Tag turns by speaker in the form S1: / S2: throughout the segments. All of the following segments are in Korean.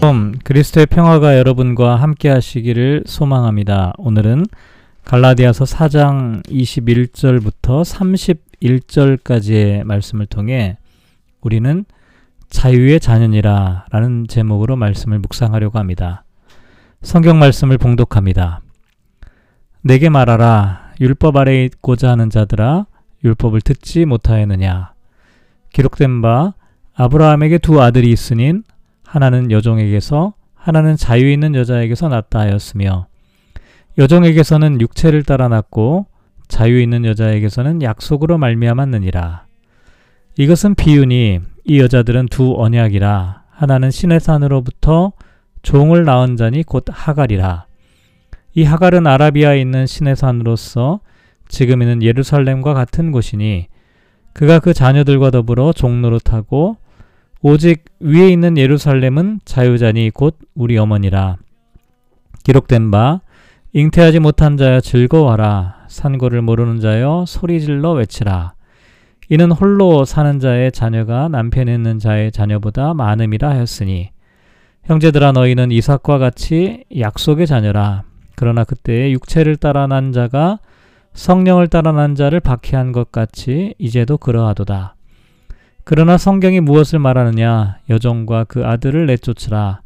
S1: 좀 그리스도의 평화가 여러분과 함께 하시기를 소망합니다. 오늘은 갈라디아서 4장 21절부터 31절까지의 말씀을 통해 우리는 자유의 자녀니라 라는 제목으로 말씀을 묵상하려고 합니다. 성경 말씀을 봉독합니다. 내게 말하라 율법 아래 있고자 하는 자들아 율법을 듣지 못하였느냐 기록된 바 아브라함에게 두 아들이 있으니 하나는 여종에게서 하나는 자유 있는 여자에게서 낳다 하였으며 여종에게서는 육체를 따라 낳고 자유 있는 여자에게서는 약속으로 말미암았느니라. 이것은 비유니 이 여자들은 두 언약이라. 하나는 신의 산으로부터 종을 낳은 자니 곧 하갈이라. 이 하갈은 아라비아에 있는 신의 산으로서 지금 있는 예루살렘과 같은 곳이니 그가 그 자녀들과 더불어 종노릇하고 오직 위에 있는 예루살렘은 자유자니 곧 우리 어머니라. 기록된 바 잉태하지 못한 자여 즐거워하라. 산고를 모르는 자여 소리질러 외치라. 이는 홀로 사는 자의 자녀가 남편 있는 자의 자녀보다 많음이라 하였으니 형제들아 너희는 이삭과 같이 약속의 자녀라. 그러나 그때에 육체를 따라 난 자가 성령을 따라 난 자를 박해한 것 같이 이제도 그러하도다 그러나 성경이 무엇을 말하느냐 여종과 그 아들을 내쫓으라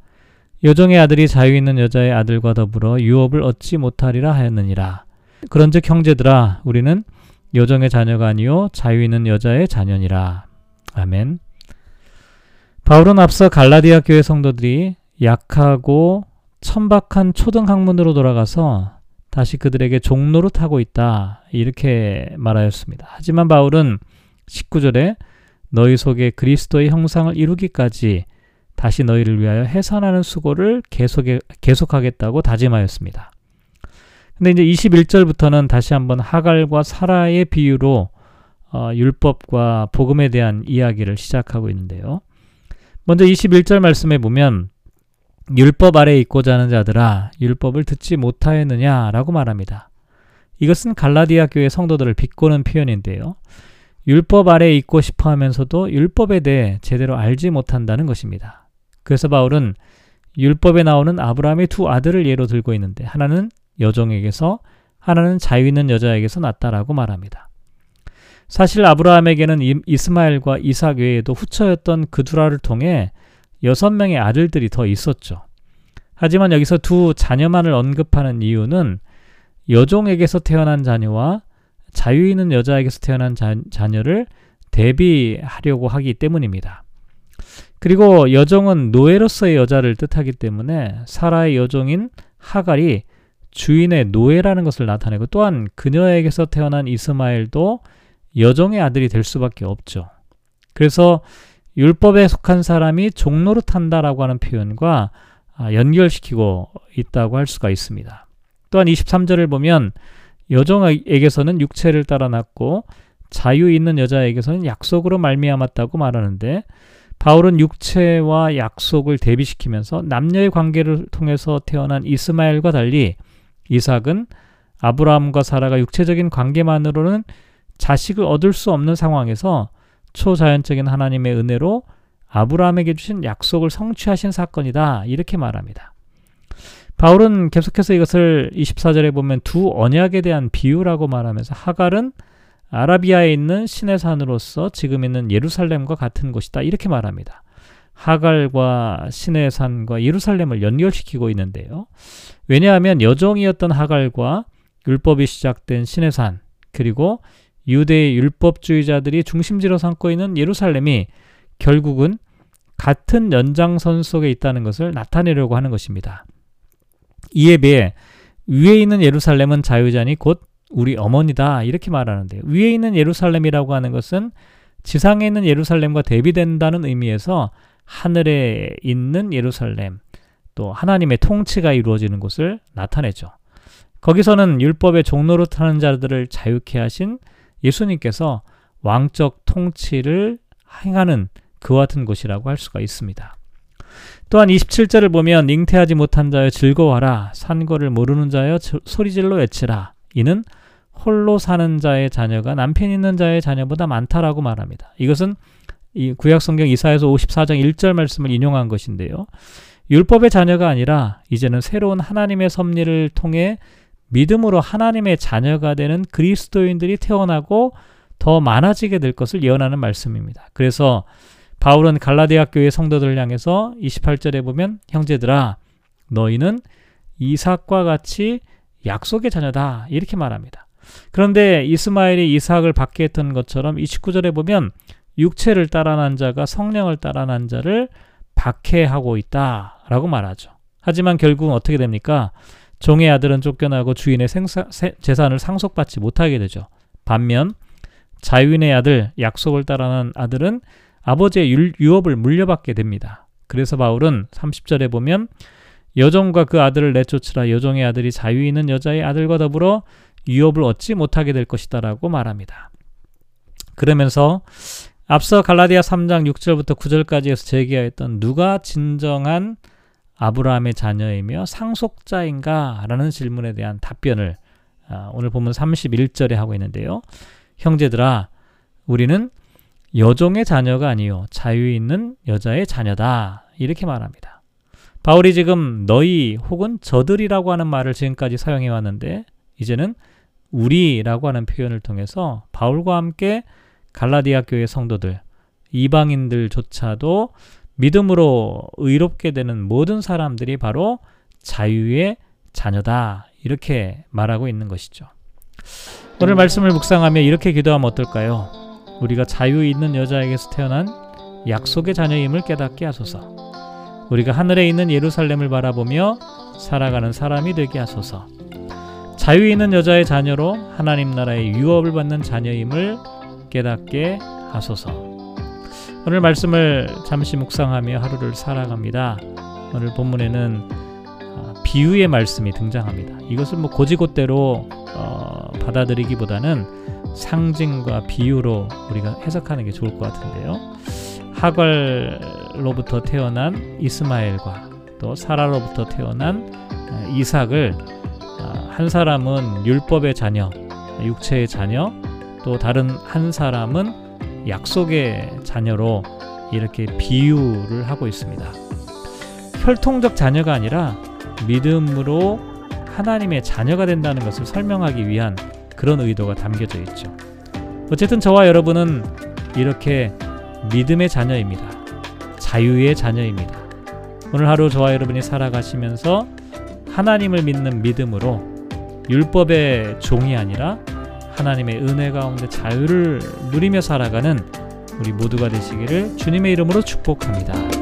S1: 여종의 아들이 자유 있는 여자의 아들과 더불어 유업을 얻지 못하리라 하였느니라. 그런즉 형제들아 우리는 여종의 자녀가 아니요 자유 있는 여자의 자녀니라. 아멘. 바울은 앞서 갈라디아 교회 성도들이 약하고 천박한 초등 학문으로 돌아가서 다시 그들에게 종로를 타고 있다. 이렇게 말하였습니다. 하지만 바울은 19절에 너희 속에 그리스도의 형상을 이루기까지 다시 너희를 위하여 해산하는 수고를 계속해, 계속하겠다고 다짐하였습니다. 근데 이제 21절부터는 다시 한번 하갈과 사라의 비유로 어, 율법과 복음에 대한 이야기를 시작하고 있는데요. 먼저 21절 말씀에 보면 율법 아래 있고자 하는 자들아 율법을 듣지 못하였느냐라고 말합니다. 이것은 갈라디아 교회 성도들을 비꼬는 표현인데요. 율법 아래 있고 싶어 하면서도 율법에 대해 제대로 알지 못한다는 것입니다. 그래서 바울은 율법에 나오는 아브라함의 두 아들을 예로 들고 있는데 하나는 여종에게서 하나는 자유 있는 여자에게서 났다라고 말합니다. 사실 아브라함에게는 이스마엘과 이삭 외에도 후처였던 그두라를 통해 여섯 명의 아들들이 더 있었죠. 하지만 여기서 두 자녀만을 언급하는 이유는 여종에게서 태어난 자녀와 자유 있는 여자에게서 태어난 자, 자녀를 대비하려고 하기 때문입니다. 그리고 여종은 노예로서의 여자를 뜻하기 때문에 사라의 여종인 하갈이 주인의 노예라는 것을 나타내고 또한 그녀에게서 태어난 이스마엘도 여종의 아들이 될 수밖에 없죠. 그래서 율법에 속한 사람이 종로를 탄다라고 하는 표현과 아, 연결시키고 있다고 할 수가 있습니다. 또한 23절을 보면 여종에게서는 육체를 따라 낳고 자유 있는 여자에게서는 약속으로 말미암았다고 말하는데 바울은 육체와 약속을 대비시키면서 남녀의 관계를 통해서 태어난 이스마엘과 달리 이삭은 아브라함과 사라가 육체적인 관계만으로는 자식을 얻을 수 없는 상황에서 초자연적인 하나님의 은혜로 아브라함에게 주신 약속을 성취하신 사건이다. 이렇게 말합니다. 바울은 계속해서 이것을 24절에 보면 두 언약에 대한 비유라고 말하면서 하갈은 아라비아에 있는 신의 산으로서 지금 있는 예루살렘과 같은 곳이다. 이렇게 말합니다. 하갈과 신의 산과 예루살렘을 연결시키고 있는데요. 왜냐하면 여종이었던 하갈과 율법이 시작된 신의 산 그리고 유대의 율법주의자들이 중심지로 삼고 있는 예루살렘이 결국은 같은 연장선 속에 있다는 것을 나타내려고 하는 것입니다. 이에 비해 위에 있는 예루살렘은 자유자니 곧 우리 어머니다 이렇게 말하는데 위에 있는 예루살렘이라고 하는 것은 지상에 있는 예루살렘과 대비된다는 의미에서 하늘에 있는 예루살렘 또 하나님의 통치가 이루어지는 곳을 나타내죠. 거기서는 율법의 종로로 타는 자들을 자유케 하신 예수님께서 왕적 통치를 행하는 그와 같은 곳이라고 할 수가 있습니다. 또한 27절을 보면 잉태하지 못한 자여 즐거워하라 산거를 모르는 자여 소리질러 외치라 이는 홀로 사는 자의 자녀가 남편 있는 자의 자녀보다 많다라고 말합니다. 이것은 이 구약 성경 이사에서 54장 1절 말씀을 인용한 것인데요. 율법의 자녀가 아니라 이제는 새로운 하나님의 섭리를 통해 믿음으로 하나님의 자녀가 되는 그리스도인들이 태어나고 더 많아지게 될 것을 예언하는 말씀입니다. 그래서 바울은 갈라디아 교회 성도들을 향해서 28절에 보면 형제들아 너희는 이삭과 같이 약속의 자녀다 이렇게 말합니다. 그런데 이스마엘이 이삭을 받게 했던 것처럼 29절에 보면 육체를 따라난 자가 성령을 따라난 자를 박해하고 있다라고 말하죠. 하지만 결국은 어떻게 됩니까? 종의 아들은 쫓겨나고 주인의 생사, 재산을 상속받지 못하게 되죠. 반면 자유인의 아들, 약속을 따라난 아들은 아버지의 유업을 물려받게 됩니다. 그래서 바울은 30절에 보면 여종과 그 아들을 내쫓으라 여종의 아들이 자유 있는 여자의 아들과 더불어 유업을 얻지 못하게 될 것이다라고 말합니다. 그러면서 앞서 갈라디아 3장 6절부터 9절까지에서 제기하였던 누가 진정한 아브라함의 자녀이며 상속자인가? 라는 질문에 대한 답변을 아, 오늘 보면 31절에 하고 있는데요. 형제들아, 우리는 여종의 자녀가 아니요 자유 있는 여자의 자녀다. 이렇게 말합니다. 바울이 지금 너희 혹은 저들이라고 하는 말을 지금까지 사용해 왔는데 이제는 우리라고 하는 표현을 통해서 바울과 함께 갈라디아 교회 성도들 이방인들조차도 믿음으로 의롭게 되는 모든 사람들이 바로 자유의 자녀다. 이렇게 말하고 있는 것이죠. 오늘 말씀을 묵상하며 이렇게 기도하면 어떨까요? 우리가 자유 있는 여자에게서 태어난 약속의 자녀임을 깨닫게 하소서. 우리가 하늘에 있는 예루살렘을 바라보며 살아가는 사람이 되게 하소서. 자유 있는 여자의 자녀로 하나님 나라의 유업을 받는 자녀임을 깨닫게 하소서. 오늘 말씀을 잠시 묵상하며 하루를 살아갑니다. 오늘 본문에는 아, 비유의 말씀이 등장합니다. 이것을 뭐 고지고대로 어, 받아들이기보다는 상징과 비유로 우리가 해석하는 게 좋을 것 같은데요. 하갈로부터 태어난 이스마엘과 또 사라로부터 태어난 아, 이삭을 아, 한 사람은 율법의 자녀, 육체의 자녀, 또 다른 한 사람은 약속의 자녀로 이렇게 비유를 하고 있습니다. 혈통적 자녀가 아니라 믿음으로 하나님의 자녀가 된다는 것을 설명하기 위한 그런 의도가 담겨져 있죠. 어쨌든 저와 여러분은 이렇게 믿음의 자녀입니다. 자유의 자녀입니다. 오늘 하루 저와 여러분이 살아가시면서 하나님을 믿는 믿음으로 율법의 종이 아니라 하나님의 은혜 가운데 자유를 누리며 살아가는 우리 모두가 되시기를 주님의 이름으로 축복합니다.